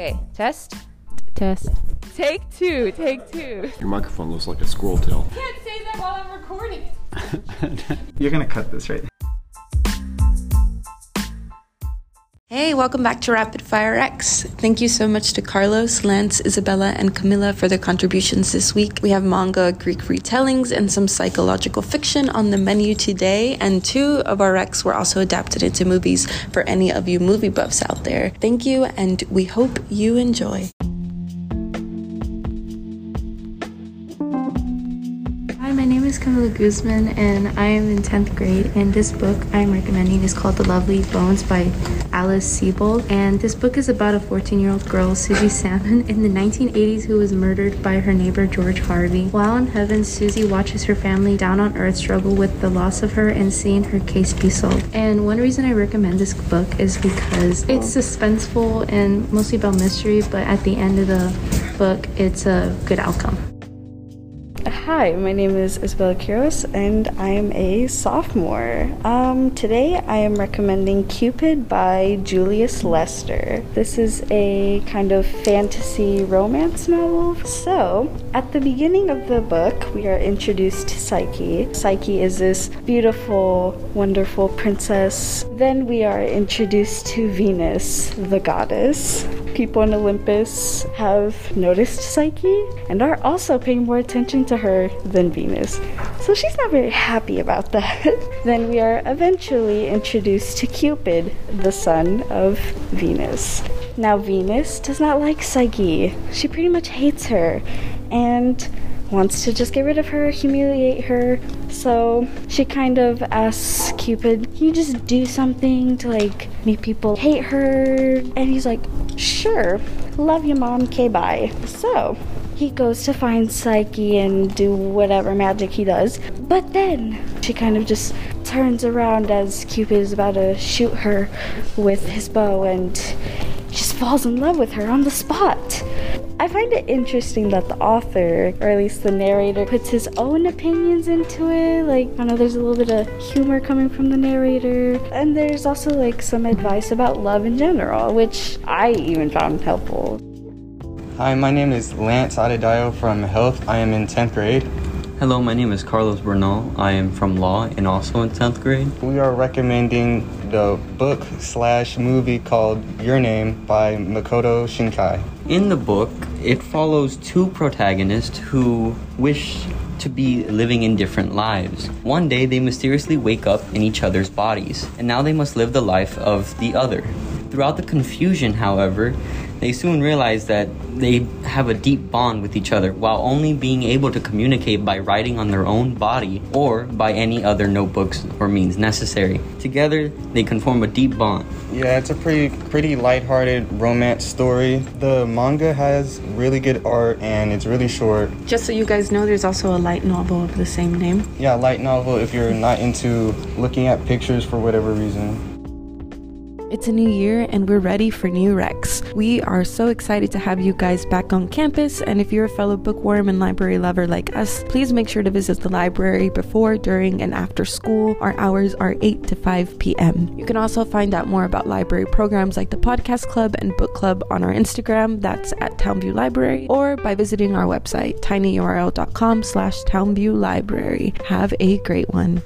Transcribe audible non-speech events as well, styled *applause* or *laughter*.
Okay, test. Test. Take two. Take two. Your microphone looks like a squirrel tail. Can't say that while I'm recording. *laughs* You're gonna cut this, right? Hey, welcome back to Rapid Fire Recs. Thank you so much to Carlos, Lance, Isabella, and Camilla for their contributions this week. We have manga, Greek retellings, and some psychological fiction on the menu today, and two of our Recs were also adapted into movies for any of you movie buffs out there. Thank you, and we hope you enjoy. My name is Camilla Guzman, and I am in 10th grade. And this book I'm recommending is called The Lovely Bones by Alice Sebold. And this book is about a 14 year old girl, Susie Salmon, in the 1980s who was murdered by her neighbor George Harvey. While in heaven, Susie watches her family down on earth struggle with the loss of her and seeing her case be solved. And one reason I recommend this book is because it's suspenseful and mostly about mystery, but at the end of the book, it's a good outcome. Hi, my name is Isabella Quiros and I am a sophomore. Um, today I am recommending Cupid by Julius Lester. This is a kind of fantasy romance novel. So, at the beginning of the book, we are introduced to Psyche. Psyche is this beautiful, wonderful princess. Then we are introduced to Venus, the goddess. People in Olympus have noticed Psyche and are also paying more attention to her than Venus. So she's not very happy about that. *laughs* then we are eventually introduced to Cupid, the son of Venus. Now, Venus does not like Psyche. She pretty much hates her and wants to just get rid of her, humiliate her. So she kind of asks Cupid, Can you just do something to like make people hate her? And he's like, Sure, love you, mom, okay, bye. So he goes to find Psyche and do whatever magic he does. But then she kind of just turns around as Cupid is about to shoot her with his bow and just falls in love with her on the spot. I find it interesting that the author, or at least the narrator, puts his own opinions into it. Like, I know there's a little bit of humor coming from the narrator. And there's also like some advice about love in general, which I even found helpful. Hi, my name is Lance Adedayo from Health. I am in 10th grade. Hello, my name is Carlos Bernal. I am from Law and also in 10th grade. We are recommending the book slash movie called Your Name by Makoto Shinkai. In the book, it follows two protagonists who wish to be living in different lives. One day, they mysteriously wake up in each other's bodies, and now they must live the life of the other. Throughout the confusion, however, they soon realize that they have a deep bond with each other while only being able to communicate by writing on their own body or by any other notebooks or means necessary. Together, they can form a deep bond. Yeah, it's a pretty pretty lighthearted romance story. The manga has really good art and it's really short. Just so you guys know, there's also a light novel of the same name. Yeah, light novel if you're not into looking at pictures for whatever reason. It's a new year and we're ready for new Recs. We are so excited to have you guys back on campus, and if you're a fellow bookworm and library lover like us, please make sure to visit the library before, during, and after school. Our hours are 8 to 5 p.m. You can also find out more about library programs like the Podcast Club and Book Club on our Instagram, that's at Townview Library, or by visiting our website, tinyurl.com slash townviewlibrary. Have a great one.